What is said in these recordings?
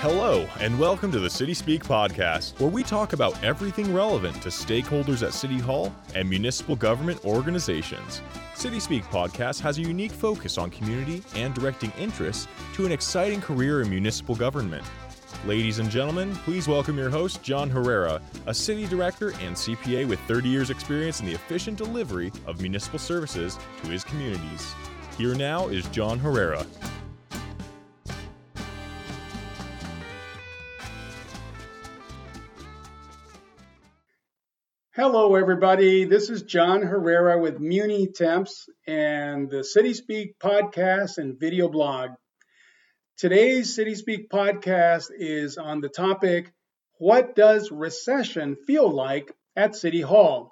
Hello, and welcome to the City Speak podcast, where we talk about everything relevant to stakeholders at City Hall and municipal government organizations. City Speak podcast has a unique focus on community and directing interests to an exciting career in municipal government. Ladies and gentlemen, please welcome your host, John Herrera, a city director and CPA with 30 years' experience in the efficient delivery of municipal services to his communities. Here now is John Herrera. Hello, everybody. This is John Herrera with Muni Temps and the City Speak podcast and video blog. Today's City Speak podcast is on the topic What does recession feel like at City Hall?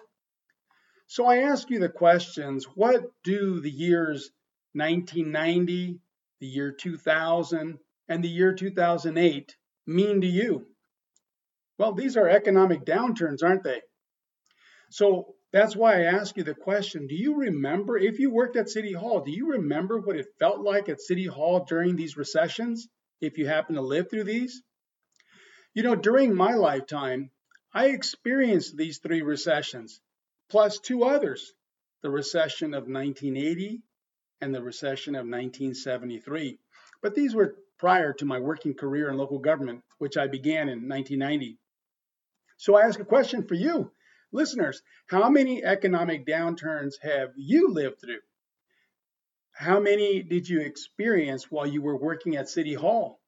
So I ask you the questions What do the years 1990, the year 2000, and the year 2008 mean to you? Well, these are economic downturns, aren't they? So that's why I ask you the question Do you remember, if you worked at City Hall, do you remember what it felt like at City Hall during these recessions, if you happen to live through these? You know, during my lifetime, I experienced these three recessions, plus two others the recession of 1980 and the recession of 1973. But these were prior to my working career in local government, which I began in 1990. So I ask a question for you Listeners, how many economic downturns have you lived through? How many did you experience while you were working at City Hall?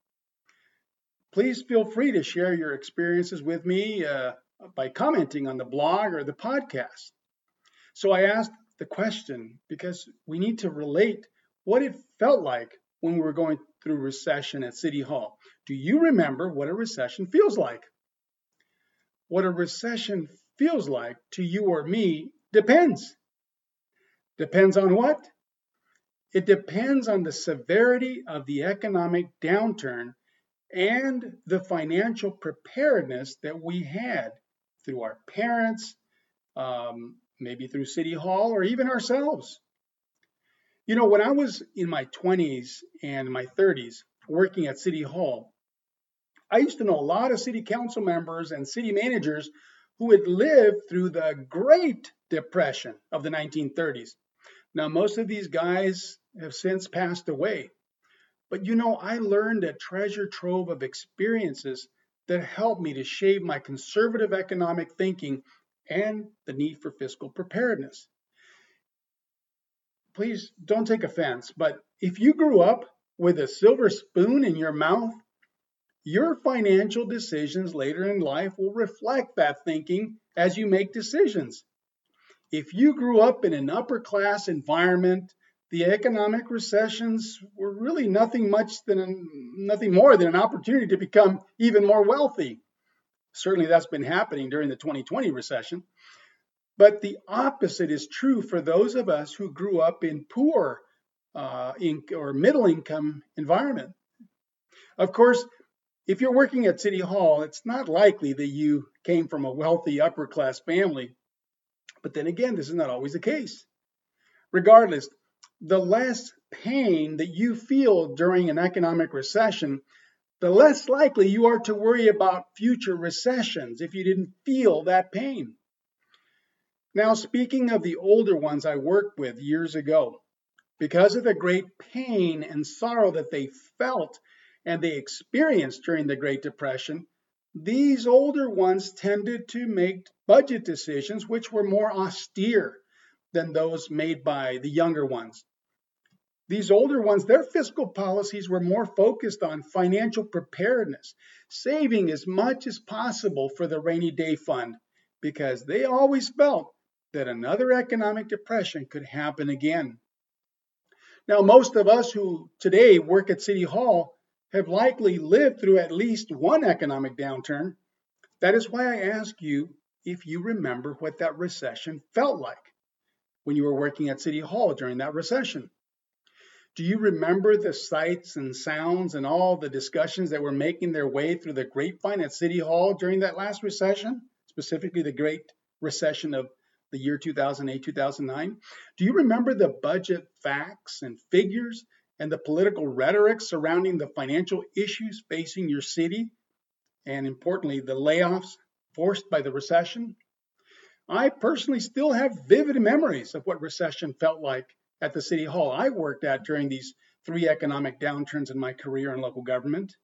Please feel free to share your experiences with me uh, by commenting on the blog or the podcast. So I asked the question because we need to relate what it felt like when we were going through recession at City Hall. Do you remember what a recession feels like? What a recession feels like to you or me depends. Depends on what? It depends on the severity of the economic downturn and the financial preparedness that we had through our parents, um, maybe through City Hall, or even ourselves. You know, when I was in my 20s and my 30s working at City Hall, I used to know a lot of city council members and city managers who had lived through the Great Depression of the 1930s. Now, most of these guys have since passed away. But you know, I learned a treasure trove of experiences that helped me to shape my conservative economic thinking and the need for fiscal preparedness. Please don't take offense, but if you grew up with a silver spoon in your mouth your financial decisions later in life will reflect that thinking as you make decisions. If you grew up in an upper class environment, the economic recessions were really nothing much than nothing more than an opportunity to become even more wealthy. Certainly that's been happening during the 2020 recession. But the opposite is true for those of us who grew up in poor uh, in, or middle income environment. Of course, if you're working at City Hall, it's not likely that you came from a wealthy upper class family. But then again, this is not always the case. Regardless, the less pain that you feel during an economic recession, the less likely you are to worry about future recessions if you didn't feel that pain. Now, speaking of the older ones I worked with years ago, because of the great pain and sorrow that they felt and they experienced during the Great Depression, these older ones tended to make budget decisions which were more austere than those made by the younger ones. These older ones, their fiscal policies were more focused on financial preparedness, saving as much as possible for the rainy day fund, because they always felt that another economic depression could happen again. Now, most of us who today work at City Hall have likely lived through at least one economic downturn. That is why I ask you if you remember what that recession felt like when you were working at City Hall during that recession. Do you remember the sights and sounds and all the discussions that were making their way through the grapevine at City Hall during that last recession, specifically the Great Recession of the year 2008 2009? Do you remember the budget facts and figures and the political rhetoric surrounding the financial issues facing your city, and importantly, the layoffs forced by the recession. I personally still have vivid memories of what recession felt like at the city hall I worked at during these three economic downturns in my career in local government.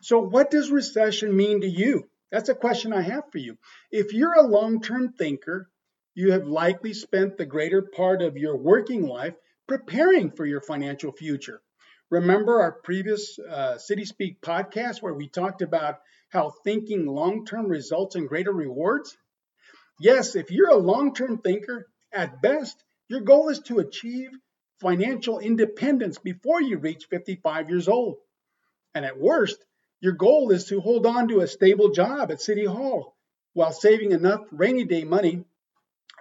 So, what does recession mean to you? That's a question I have for you. If you're a long term thinker, you have likely spent the greater part of your working life preparing for your financial future. Remember our previous uh, City Speak podcast where we talked about how thinking long term results in greater rewards? Yes, if you're a long term thinker, at best, your goal is to achieve financial independence before you reach 55 years old. And at worst, your goal is to hold on to a stable job at City Hall while saving enough rainy day money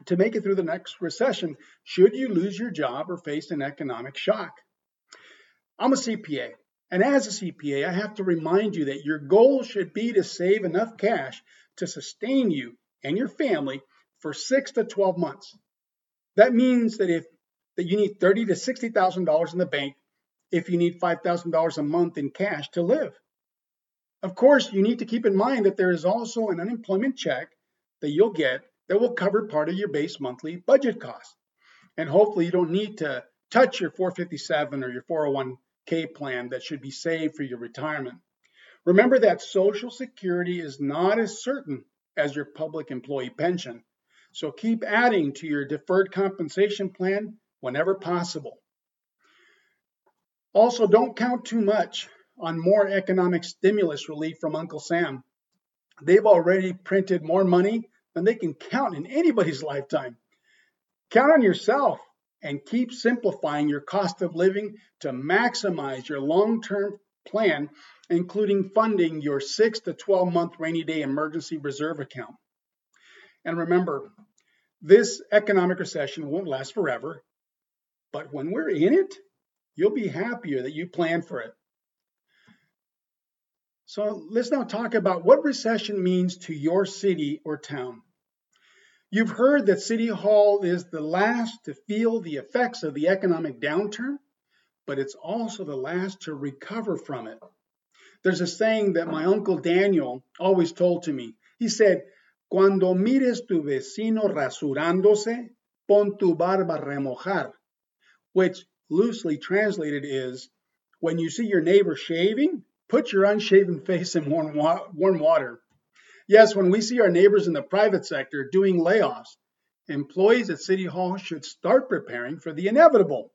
to make it through the next recession should you lose your job or face an economic shock. I'm a CPA, and as a CPA, I have to remind you that your goal should be to save enough cash to sustain you and your family for 6 to 12 months. That means that if that you need thirty to sixty thousand dollars in the bank if you need five thousand dollars a month in cash to live. Of course, you need to keep in mind that there is also an unemployment check that you'll get that will cover part of your base monthly budget cost. And hopefully, you don't need to touch your 457 or your 401k plan that should be saved for your retirement. Remember that Social Security is not as certain as your public employee pension. So keep adding to your deferred compensation plan whenever possible. Also, don't count too much on more economic stimulus relief from Uncle Sam. They've already printed more money than they can count in anybody's lifetime. Count on yourself and keep simplifying your cost of living to maximize your long term plan, including funding your 6 to 12 month rainy day emergency reserve account. And remember, this economic recession won't last forever, but when we're in it, you'll be happier that you planned for it. So let's now talk about what recession means to your city or town. You've heard that City Hall is the last to feel the effects of the economic downturn, but it's also the last to recover from it. There's a saying that my uncle Daniel always told to me. He said, Cuando mires tu vecino rasurándose, pon tu barba remojar, which loosely translated is, when you see your neighbor shaving, put your unshaven face in warm, wa- warm water. Yes, when we see our neighbors in the private sector doing layoffs, employees at City Hall should start preparing for the inevitable.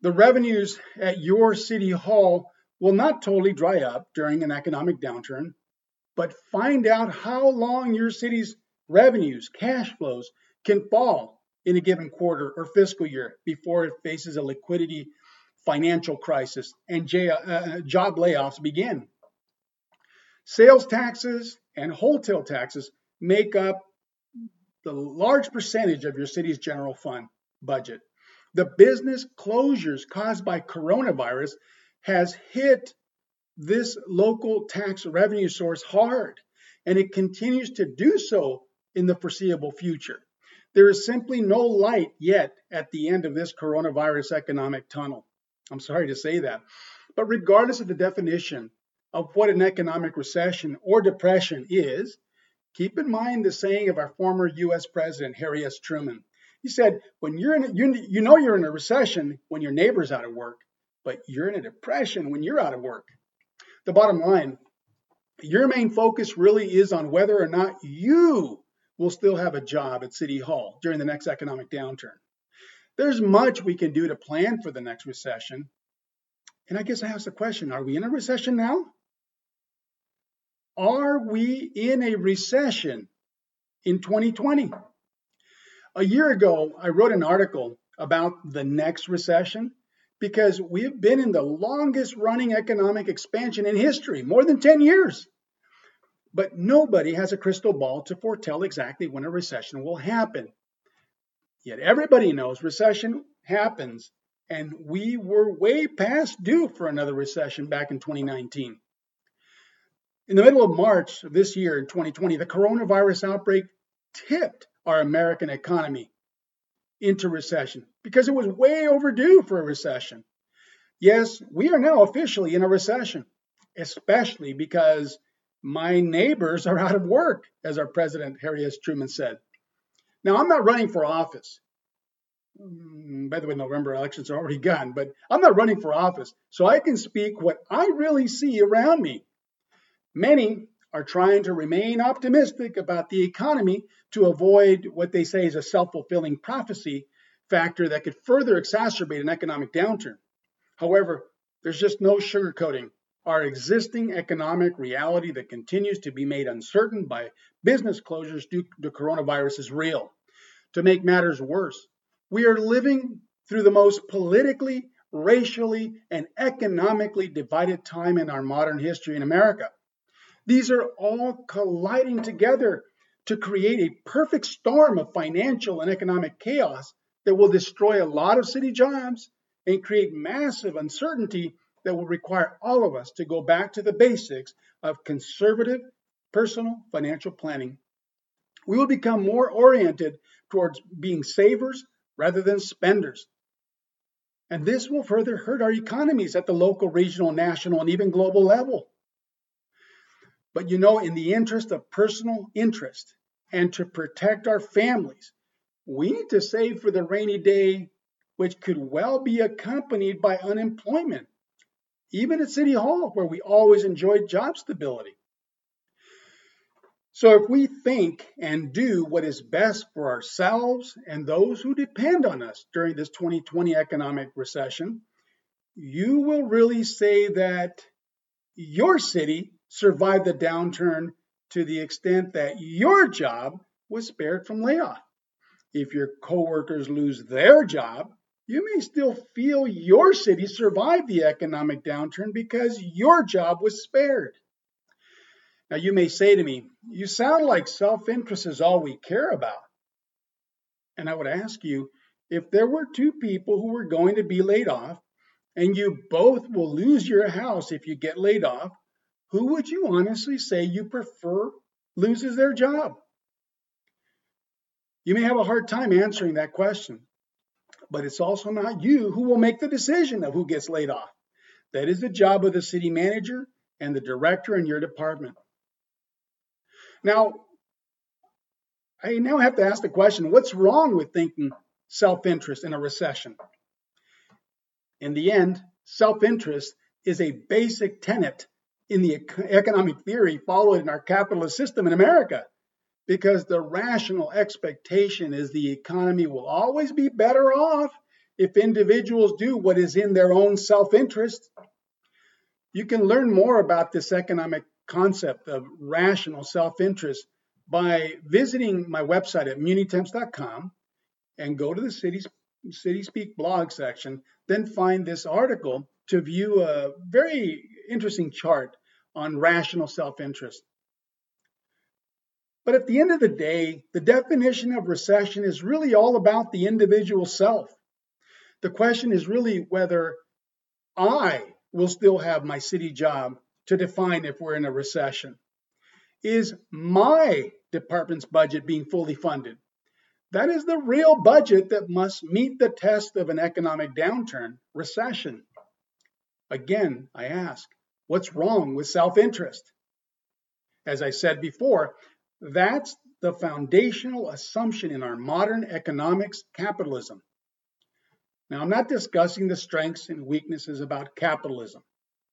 The revenues at your City Hall will not totally dry up during an economic downturn, but find out how long your city's revenues, cash flows can fall in a given quarter or fiscal year before it faces a liquidity financial crisis and uh, job layoffs begin. Sales taxes and wholesale taxes make up the large percentage of your city's general fund budget. The business closures caused by coronavirus has hit this local tax revenue source hard, and it continues to do so in the foreseeable future. There is simply no light yet at the end of this coronavirus economic tunnel. I'm sorry to say that. But regardless of the definition of what an economic recession or depression is, keep in mind the saying of our former US President, Harry S. Truman. He said, when you're in a, you, you know you're in a recession when your neighbor's out of work, but you're in a depression when you're out of work the bottom line, your main focus really is on whether or not you will still have a job at City Hall during the next economic downturn. There's much we can do to plan for the next recession. And I guess I ask the question are we in a recession now? Are we in a recession in 2020? A year ago, I wrote an article about the next recession because we've been in the longest running economic expansion in history, more than 10 years. But nobody has a crystal ball to foretell exactly when a recession will happen. Yet everybody knows recession happens, and we were way past due for another recession back in 2019. In the middle of March of this year, in 2020, the coronavirus outbreak tipped our American economy into recession because it was way overdue for a recession. Yes, we are now officially in a recession, especially because my neighbors are out of work, as our president, Harry S. Truman, said. Now, I'm not running for office. Mm, by the way, November elections are already gone, but I'm not running for office, so I can speak what I really see around me. Many are trying to remain optimistic about the economy to avoid what they say is a self fulfilling prophecy factor that could further exacerbate an economic downturn. However, there's just no sugarcoating our existing economic reality that continues to be made uncertain by business closures due to coronavirus is real. To make matters worse, we are living through the most politically, racially, and economically divided time in our modern history in America. These are all colliding together to create a perfect storm of financial and economic chaos that will destroy a lot of city jobs and create massive uncertainty that will require all of us to go back to the basics of conservative personal financial planning. We will become more oriented towards being savers rather than spenders. And this will further hurt our economies at the local, regional, national, and even global level. But you know, in the interest of personal interest and to protect our families, we need to save for the rainy day, which could well be accompanied by unemployment, even at City Hall, where we always enjoyed job stability. So, if we think and do what is best for ourselves and those who depend on us during this 2020 economic recession, you will really say that your city survive the downturn to the extent that your job was spared from layoff. If your coworkers lose their job, you may still feel your city survived the economic downturn because your job was spared. Now, you may say to me, You sound like self interest is all we care about. And I would ask you, if there were two people who were going to be laid off, and you both will lose your house if you get laid off, who would you honestly say you prefer loses their job? You may have a hard time answering that question, but it's also not you who will make the decision of who gets laid off. That is the job of the city manager and the director in your department. Now, I now have to ask the question what's wrong with thinking self interest in a recession? In the end, self interest is a basic tenet in the economic theory followed in our capitalist system in America because the rational expectation is the economy will always be better off if individuals do what is in their own self interest. You can learn more about this economic concept of rational self interest by visiting my website at munitemps.com and go to the City, City Speak blog section, then find this article to view a very interesting chart on rational self interest. But at the end of the day, the definition of recession is really all about the individual self. The question is really whether I will still have my city job to define if we're in a recession. Is my department's budget being fully funded? That is the real budget that must meet the test of an economic downturn, recession. Again, I ask, what's wrong with self interest? As I said before, that's the foundational assumption in our modern economics capitalism. Now, I'm not discussing the strengths and weaknesses about capitalism.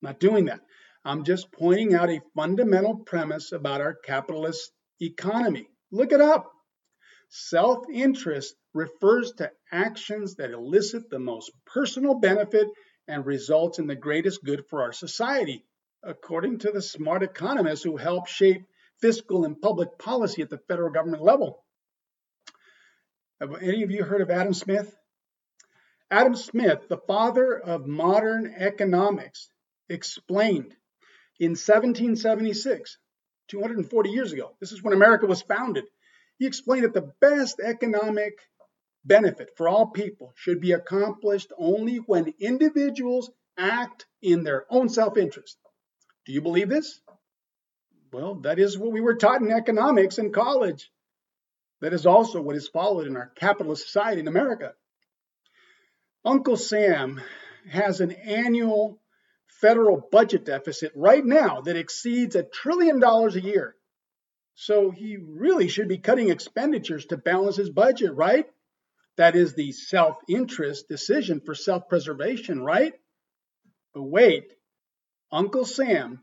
I'm not doing that. I'm just pointing out a fundamental premise about our capitalist economy. Look it up. Self interest refers to actions that elicit the most personal benefit and results in the greatest good for our society, according to the smart economists who help shape fiscal and public policy at the federal government level. Have any of you heard of Adam Smith? Adam Smith, the father of modern economics, explained in 1776, 240 years ago, this is when America was founded, he explained that the best economic benefit for all people should be accomplished only when individuals act in their own self interest. Do you believe this? Well, that is what we were taught in economics in college. That is also what is followed in our capitalist society in America. Uncle Sam has an annual federal budget deficit right now that exceeds a trillion dollars a year. So he really should be cutting expenditures to balance his budget, right? That is the self interest decision for self preservation, right? But wait, Uncle Sam,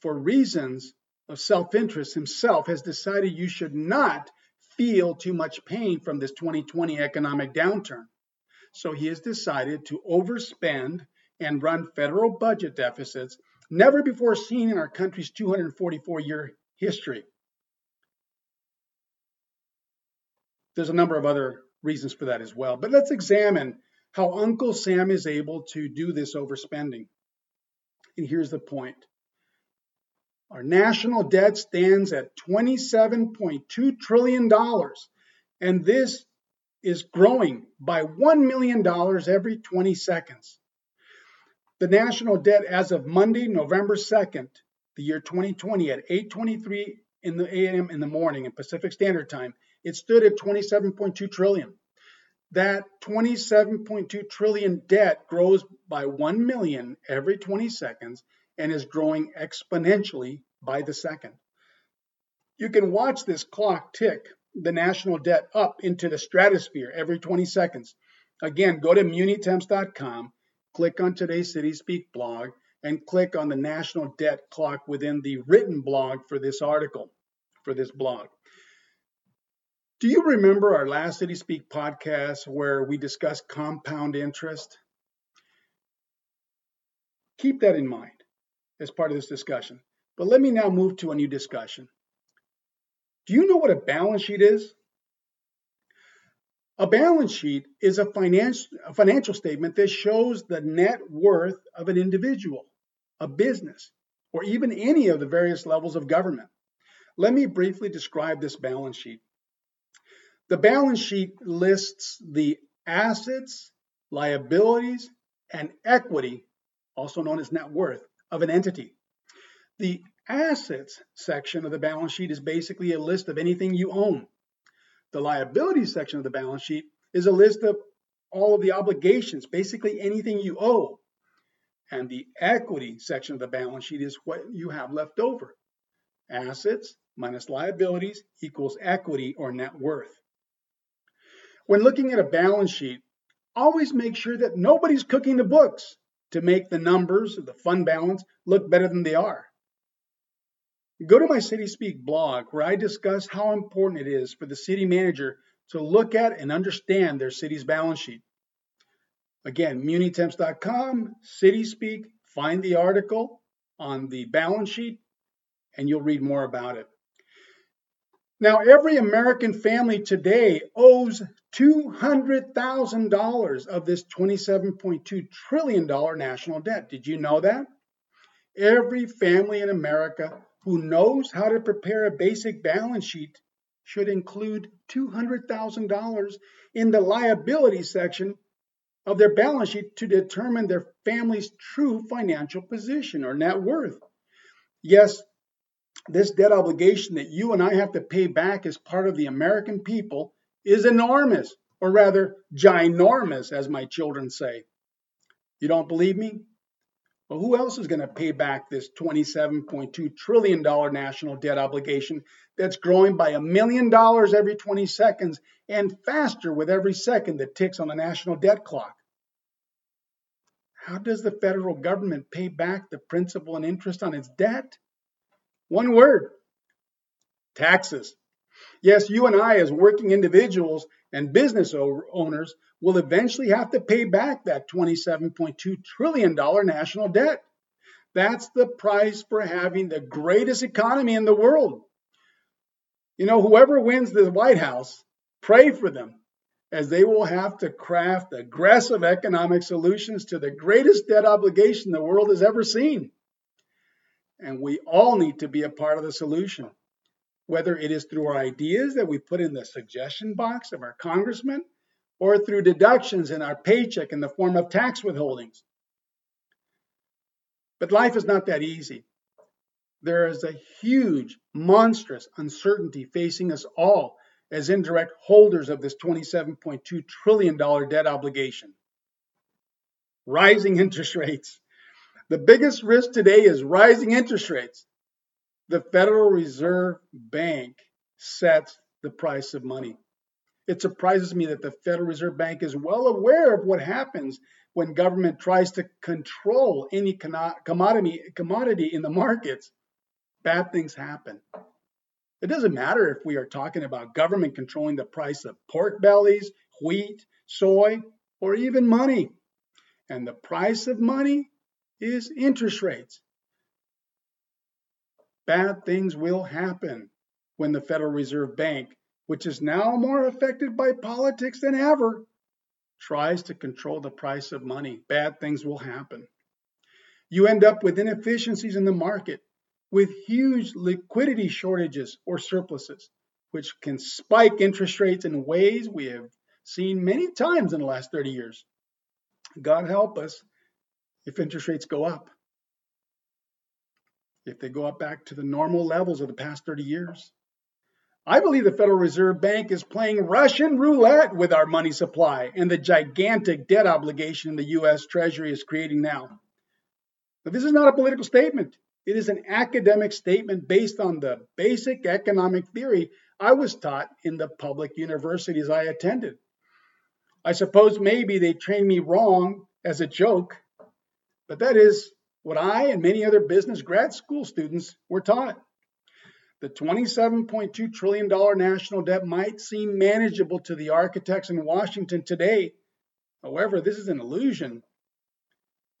for reasons of self interest himself, has decided you should not feel too much pain from this 2020 economic downturn. So he has decided to overspend and run federal budget deficits never before seen in our country's 244 year history. There's a number of other reasons for that as well, but let's examine how Uncle Sam is able to do this overspending. And here's the point our national debt stands at $27.2 trillion, and this is growing by $1 million every 20 seconds. The national debt as of Monday, November 2nd, the year 2020 at 8:23 in the a.m. in the morning in Pacific Standard Time, it stood at 27.2 trillion. That 27.2 trillion debt grows by 1 million every 20 seconds and is growing exponentially by the second. You can watch this clock tick the national debt up into the stratosphere every 20 seconds. Again, go to munitemps.com click on today's City Speak blog and click on the national debt clock within the written blog for this article, for this blog. Do you remember our last City Speak podcast where we discussed compound interest? Keep that in mind as part of this discussion. But let me now move to a new discussion. Do you know what a balance sheet is? A balance sheet is a, a financial statement that shows the net worth of an individual, a business, or even any of the various levels of government. Let me briefly describe this balance sheet. The balance sheet lists the assets, liabilities, and equity, also known as net worth, of an entity. The assets section of the balance sheet is basically a list of anything you own. The liabilities section of the balance sheet is a list of all of the obligations, basically anything you owe. And the equity section of the balance sheet is what you have left over. Assets minus liabilities equals equity or net worth. When looking at a balance sheet, always make sure that nobody's cooking the books to make the numbers, of the fund balance, look better than they are. Go to my City Speak blog where I discuss how important it is for the city manager to look at and understand their city's balance sheet. Again, munitemps.com, City Speak, find the article on the balance sheet, and you'll read more about it. Now, every American family today owes $200,000 of this $27.2 trillion national debt. Did you know that? Every family in America who knows how to prepare a basic balance sheet should include $200,000 in the liability section of their balance sheet to determine their family's true financial position or net worth. Yes, this debt obligation that you and I have to pay back as part of the American people is enormous, or rather, ginormous, as my children say. You don't believe me? Well, who else is going to pay back this $27.2 trillion national debt obligation that's growing by a million dollars every 20 seconds and faster with every second that ticks on the national debt clock? How does the federal government pay back the principal and interest on its debt? One word taxes. Yes, you and I, as working individuals and business owners, will eventually have to pay back that $27.2 trillion national debt. That's the price for having the greatest economy in the world. You know, whoever wins the White House, pray for them, as they will have to craft aggressive economic solutions to the greatest debt obligation the world has ever seen. And we all need to be a part of the solution, whether it is through our ideas that we put in the suggestion box of our congressman or through deductions in our paycheck in the form of tax withholdings. But life is not that easy. There is a huge, monstrous uncertainty facing us all as indirect holders of this $27.2 trillion debt obligation. Rising interest rates. The biggest risk today is rising interest rates. The Federal Reserve Bank sets the price of money. It surprises me that the Federal Reserve Bank is well aware of what happens when government tries to control any commodity, commodity in the markets. Bad things happen. It doesn't matter if we are talking about government controlling the price of pork bellies, wheat, soy, or even money. And the price of money is interest rates. Bad things will happen when the Federal Reserve Bank, which is now more affected by politics than ever, tries to control the price of money. Bad things will happen. You end up with inefficiencies in the market with huge liquidity shortages or surpluses, which can spike interest rates in ways we have seen many times in the last 30 years. God help us if interest rates go up. If they go up back to the normal levels of the past 30 years. I believe the Federal Reserve Bank is playing Russian roulette with our money supply and the gigantic debt obligation the U.S. Treasury is creating now. But this is not a political statement. It is an academic statement based on the basic economic theory I was taught in the public universities I attended. I suppose maybe they trained me wrong as a joke, but that is what I and many other business grad school students were taught. The $27.2 trillion national debt might seem manageable to the architects in Washington today. However, this is an illusion.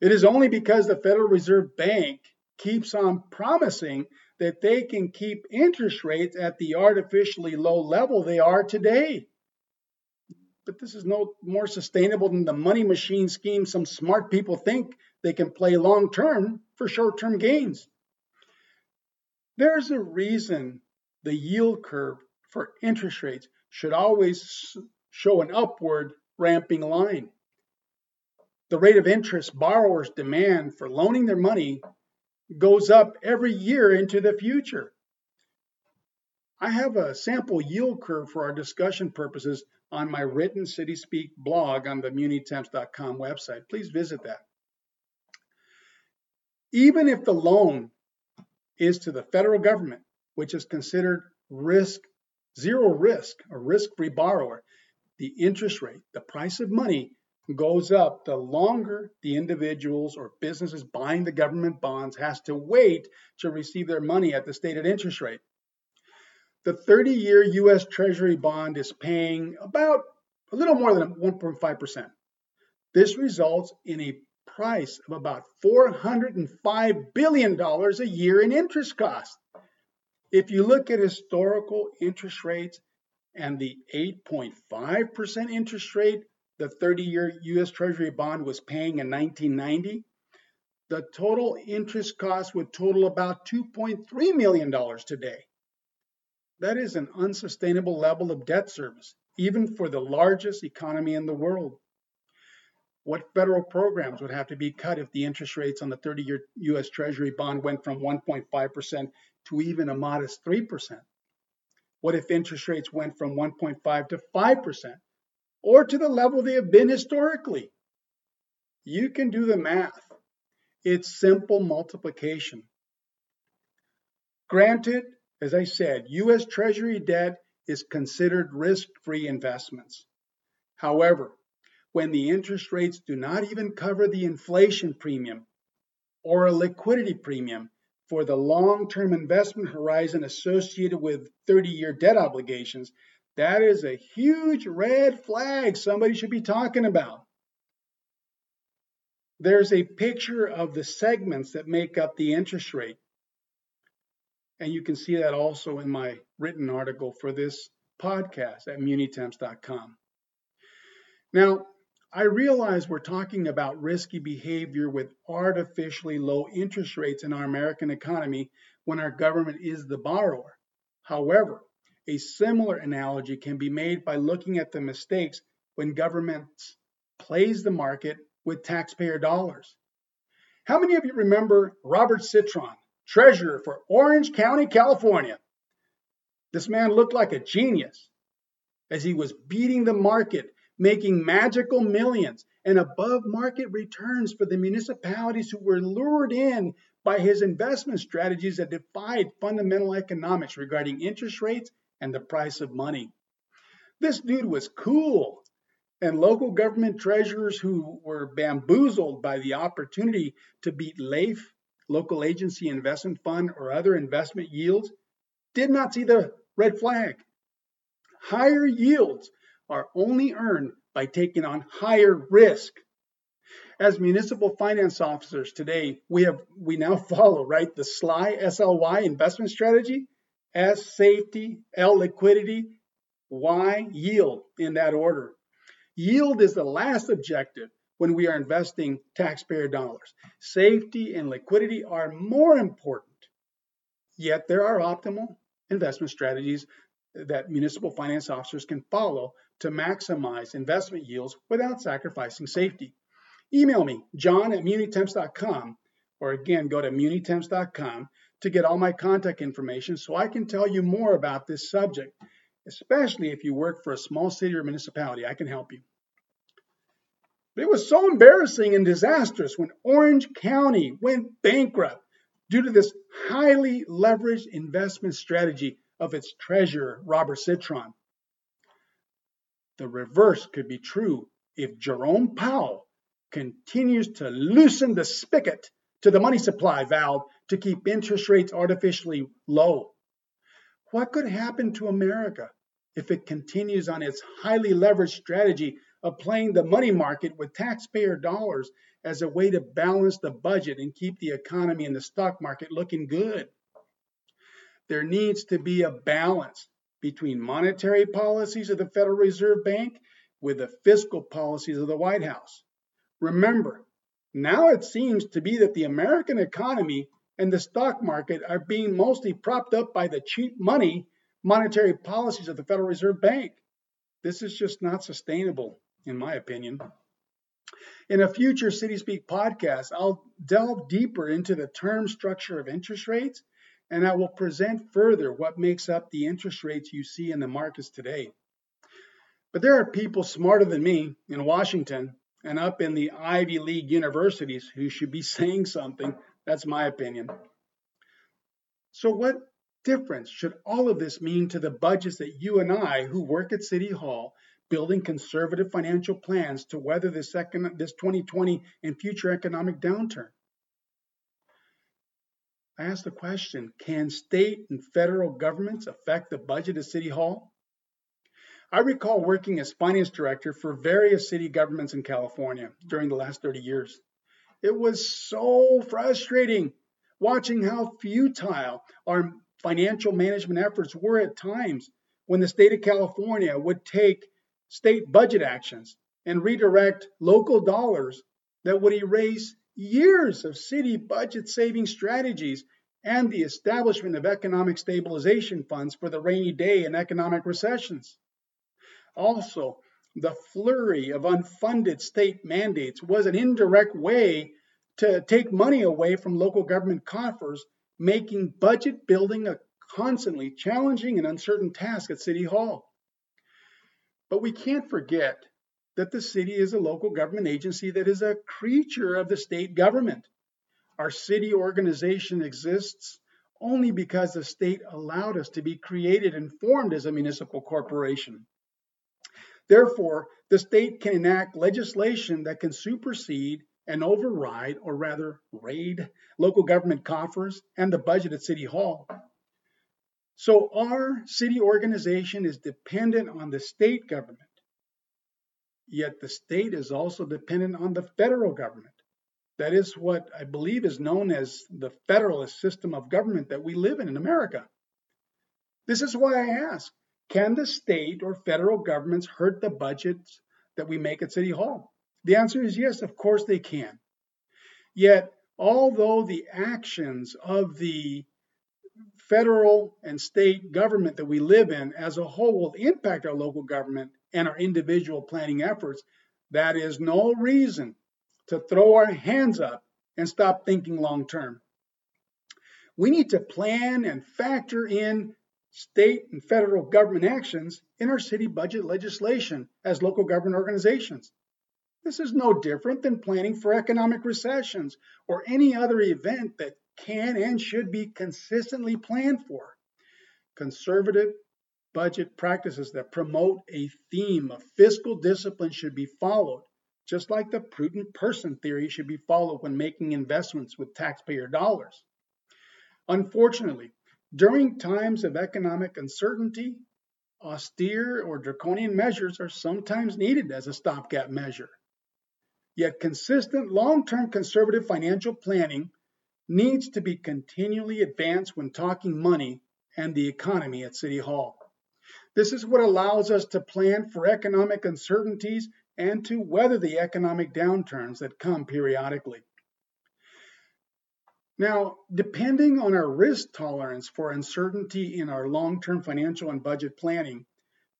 It is only because the Federal Reserve Bank keeps on promising that they can keep interest rates at the artificially low level they are today. But this is no more sustainable than the money machine scheme some smart people think they can play long term for short term gains. There's a reason the yield curve for interest rates should always show an upward ramping line. The rate of interest borrowers demand for loaning their money goes up every year into the future. I have a sample yield curve for our discussion purposes on my written City Speak blog on the munitemps.com website. Please visit that. Even if the loan is to the federal government, which is considered risk zero risk, a risk-free borrower, the interest rate, the price of money goes up the longer the individuals or businesses buying the government bonds has to wait to receive their money at the stated interest rate. The 30 year US Treasury bond is paying about a little more than 1.5%. This results in a price of about $405 billion a year in interest costs. If you look at historical interest rates and the 8.5% interest rate the 30 year US Treasury bond was paying in 1990, the total interest cost would total about $2.3 million today. That is an unsustainable level of debt service, even for the largest economy in the world. What federal programs would have to be cut if the interest rates on the 30 year US Treasury bond went from 1.5% to even a modest 3%? What if interest rates went from 1.5 to 5%? or to the level they have been historically. You can do the math. It's simple multiplication. Granted, as I said, US Treasury debt is considered risk free investments. However, when the interest rates do not even cover the inflation premium or a liquidity premium for the long term investment horizon associated with 30 year debt obligations, that is a huge red flag somebody should be talking about. There's a picture of the segments that make up the interest rate. And you can see that also in my written article for this podcast at munitemps.com. Now, I realize we're talking about risky behavior with artificially low interest rates in our American economy when our government is the borrower. However, a similar analogy can be made by looking at the mistakes when governments plays the market with taxpayer dollars. How many of you remember Robert Citron, treasurer for Orange County, California? This man looked like a genius. as he was beating the market, making magical millions and above market returns for the municipalities who were lured in by his investment strategies that defied fundamental economics regarding interest rates and the price of money. This dude was cool. And local government treasurers who were bamboozled by the opportunity to beat LAIF, local agency investment fund, or other investment yields did not see the red flag. Higher yields are only earned by taking on higher risk. As municipal finance officers today, we have we now follow right the SLY SLY investment strategy, S safety, L liquidity, Y yield in that order. Yield is the last objective when we are investing taxpayer dollars. Safety and liquidity are more important. Yet there are optimal investment strategies that municipal finance officers can follow to maximize investment yields without sacrificing safety. Email me, john at munitemps.com, or again, go to munitemps.com to get all my contact information so I can tell you more about this subject, especially if you work for a small city or municipality. I can help you. But it was so embarrassing and disastrous when Orange County went bankrupt due to this highly leveraged investment strategy of its treasurer, Robert Citron. The reverse could be true if Jerome Powell continues to loosen the spigot to the money supply valve to keep interest rates artificially low. What could happen to America if it continues on its highly leveraged strategy of playing the money market with taxpayer dollars as a way to balance the budget and keep the economy and the stock market looking good? There needs to be a balance between monetary policies of the Federal Reserve Bank with the fiscal policies of the White House. Remember, now it seems to be that the American economy and the stock market are being mostly propped up by the cheap money monetary policies of the Federal Reserve Bank. This is just not sustainable, in my opinion. In a future City Speak podcast, I'll delve deeper into the term structure of interest rates and I will present further what makes up the interest rates you see in the markets today. But there are people smarter than me in Washington and up in the Ivy League universities who should be saying something. That's my opinion. So, what difference should all of this mean to the budgets that you and I, who work at City Hall, building conservative financial plans to weather this, this 2020 and future economic downturn? I asked the question can state and federal governments affect the budget of City Hall? I recall working as finance director for various city governments in California during the last 30 years. It was so frustrating watching how futile our financial management efforts were at times when the state of California would take state budget actions and redirect local dollars that would erase years of city budget saving strategies and the establishment of economic stabilization funds for the rainy day and economic recessions. Also, the flurry of unfunded state mandates was an indirect way to take money away from local government coffers, making budget building a constantly challenging and uncertain task at City Hall. But we can't forget that the city is a local government agency that is a creature of the state government. Our city organization exists only because the state allowed us to be created and formed as a municipal corporation. Therefore, the state can enact legislation that can supersede and override, or rather raid, local government coffers and the budget at City Hall. So our city organization is dependent on the state government. Yet the state is also dependent on the federal government. That is what I believe is known as the federalist system of government that we live in in America. This is why I ask can the state or federal governments hurt the budgets that we make at City Hall? The answer is yes, of course they can. Yet, although the actions of the federal and state government that we live in as a whole will impact our local government and our individual planning efforts, that is no reason to throw our hands up and stop thinking long term. We need to plan and factor in state and federal government actions in our city budget legislation as local government organizations. This is no different than planning for economic recessions or any other event that can and should be consistently planned for. Conservative budget practices that promote a theme of fiscal discipline should be followed, just like the prudent person theory should be followed when making investments with taxpayer dollars. Unfortunately, during times of economic uncertainty, austere or draconian measures are sometimes needed as a stopgap measure. Yet consistent long-term conservative financial planning needs to be continually advanced when talking money and the economy at City Hall. This is what allows us to plan for economic uncertainties and to weather the economic downturns that come periodically. Now, depending on our risk tolerance for uncertainty in our long-term financial and budget planning,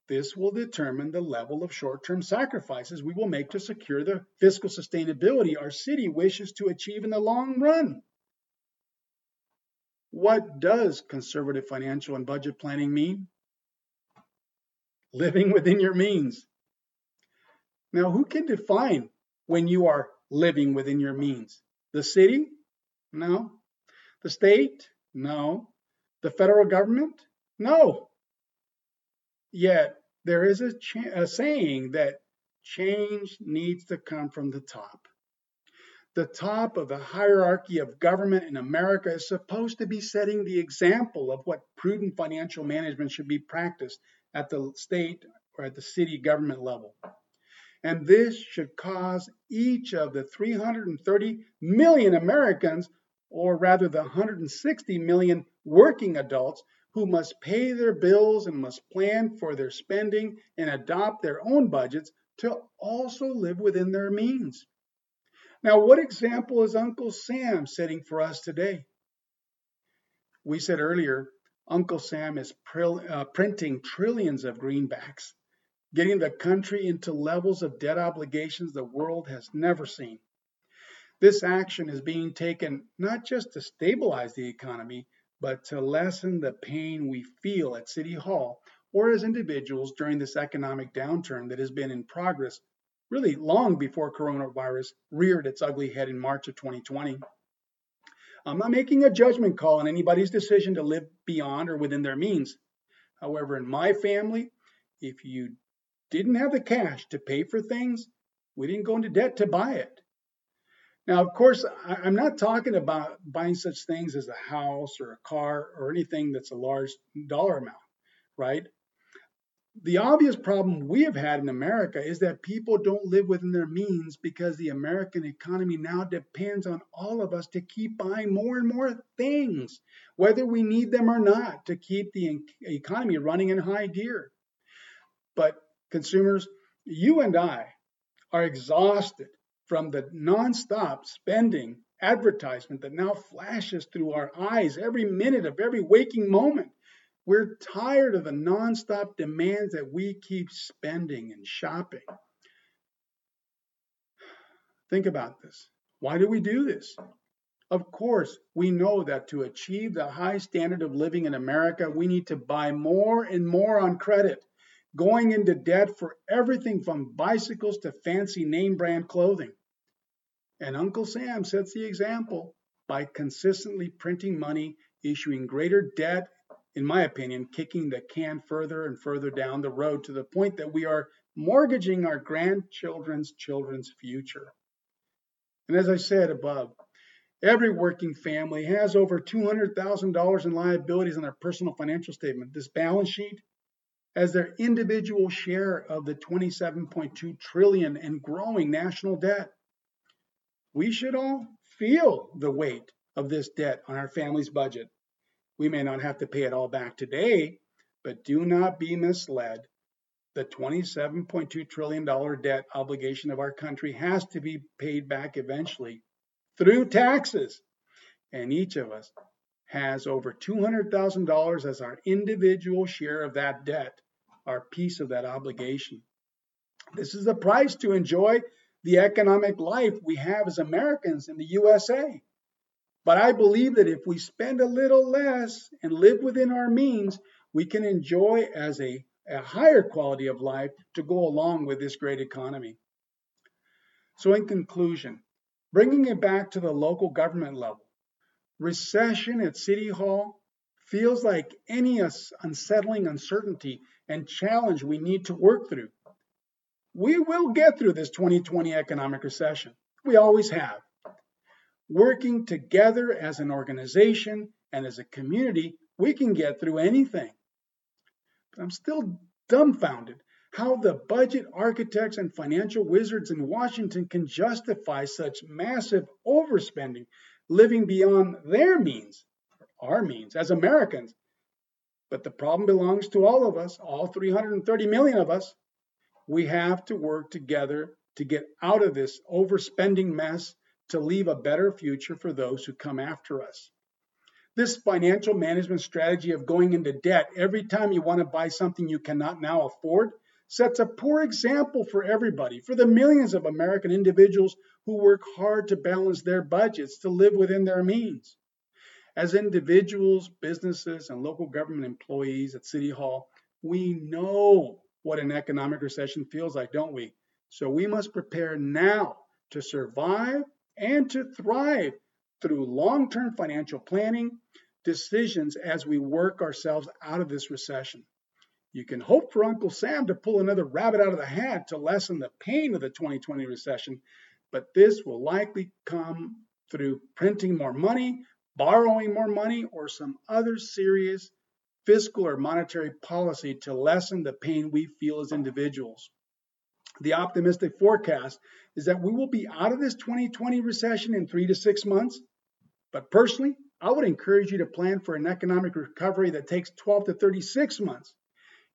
this will determine the level of short-term sacrifices we will make to secure the fiscal sustainability our city wishes to achieve in the long run. What does conservative financial and budget planning mean? Living within your means. Now, who can define when you are living within your means? The city? No. The state? No. The federal government? No. Yet, there is a, a, saying that change needs to come from the top. The top of the hierarchy of government in America is supposed to be setting the example of what prudent financial management should be practiced at the state or at the city government level. And this should cause each of the 330 million Americans or rather the 160 million working adults who must pay their bills and must plan for their spending and adopt their own budgets to also live within their means. Now, what example is Uncle Sam setting for us today? We said earlier, Uncle Sam is uh, printing trillions of greenbacks, getting the country into levels of debt obligations the world has never seen. This action is being taken not just to stabilize the economy, but to lessen the pain we feel at City Hall or as individuals during this economic downturn that has been in progress really long before coronavirus reared its ugly head in March of 2020. I'm not making a judgment call on anybody's decision to live beyond or within their means. However, in my family, if you didn't have the cash to pay for things, we didn't go into debt to buy it. Now, of course, I'm not talking about buying such things as a house or a car or anything that's a large dollar amount, right? The obvious problem we have had in America is that people don't live within their means because the American economy now depends on all of us to keep buying more and more things, whether we need them or not, to keep the economy running in high gear. But consumers, you and I are exhausted from the nonstop spending advertisement that now flashes through our eyes every minute of every waking moment. We're tired of the nonstop demands that we keep spending and shopping. Think about this. Why do we do this? Of course, we know that to achieve the high standard of living in America, we need to buy more and more on credit going into debt for everything from bicycles to fancy name brand clothing. And Uncle Sam sets the example by consistently printing money, issuing greater debt, in my opinion, kicking the can further and further down the road to the point that we are mortgaging our grandchildren's children's future. And as I said above, every working family has over $200,000 in liabilities on their personal financial statement. This balance sheet as their individual share of the 27.2 trillion and growing national debt. We should all feel the weight of this debt on our family's budget. We may not have to pay it all back today, but do not be misled. The $27.2 trillion debt obligation of our country has to be paid back eventually through taxes. And each of us has over $200,000 as our individual share of that debt our piece of that obligation. This is the price to enjoy the economic life we have as Americans in the USA. But I believe that if we spend a little less and live within our means, we can enjoy as a, a higher quality of life to go along with this great economy. So, in conclusion, bringing it back to the local government level, recession at City Hall feels like any unsettling uncertainty and challenge we need to work through. We will get through this 2020 economic recession. We always have. Working together as an organization and as a community, we can get through anything. But I'm still dumbfounded how the budget architects and financial wizards in Washington can justify such massive overspending, living beyond their means, our means as Americans. But the problem belongs to all of us, all 330 million of us. We have to work together to get out of this overspending mess to leave a better future for those who come after us. This financial management strategy of going into debt every time you want to buy something you cannot now afford sets a poor example for everybody, for the millions of American individuals who work hard to balance their budgets to live within their means. As individuals, businesses, and local government employees at City Hall, we know what an economic recession feels like, don't we? So we must prepare now to survive and to thrive through long term financial planning decisions as we work ourselves out of this recession. You can hope for Uncle Sam to pull another rabbit out of the hat to lessen the pain of the 2020 recession, but this will likely come through printing more money, borrowing more money, or some other serious fiscal or monetary policy to lessen the pain we feel as individuals. The optimistic forecast is that we will be out of this 2020 recession in three to six months. But personally, I would encourage you to plan for an economic recovery that takes 12 to 36 months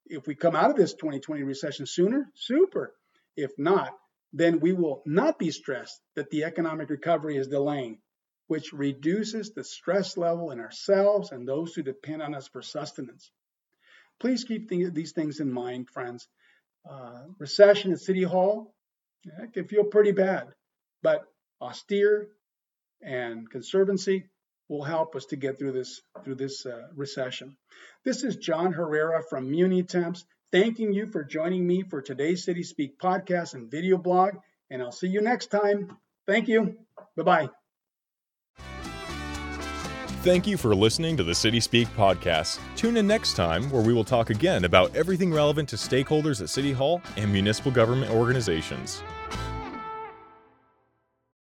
if we come out of this 2020 recession sooner, super. If not, then we will not be stressed that the economic recovery is delaying, which reduces the stress level in ourselves and those who depend on us for sustenance. Please keep th- these things in mind, friends. Uh, recession at City Hall yeah, can feel pretty bad, but austere and conservancy will help us to get through this through this uh, recession. This is John Herrera from Muni Temps, thanking you for joining me for today's City Speak podcast and video blog, and I'll see you next time. Thank you. Bye bye. Thank you for listening to the City Speak podcast. Tune in next time where we will talk again about everything relevant to stakeholders at City Hall and municipal government organizations.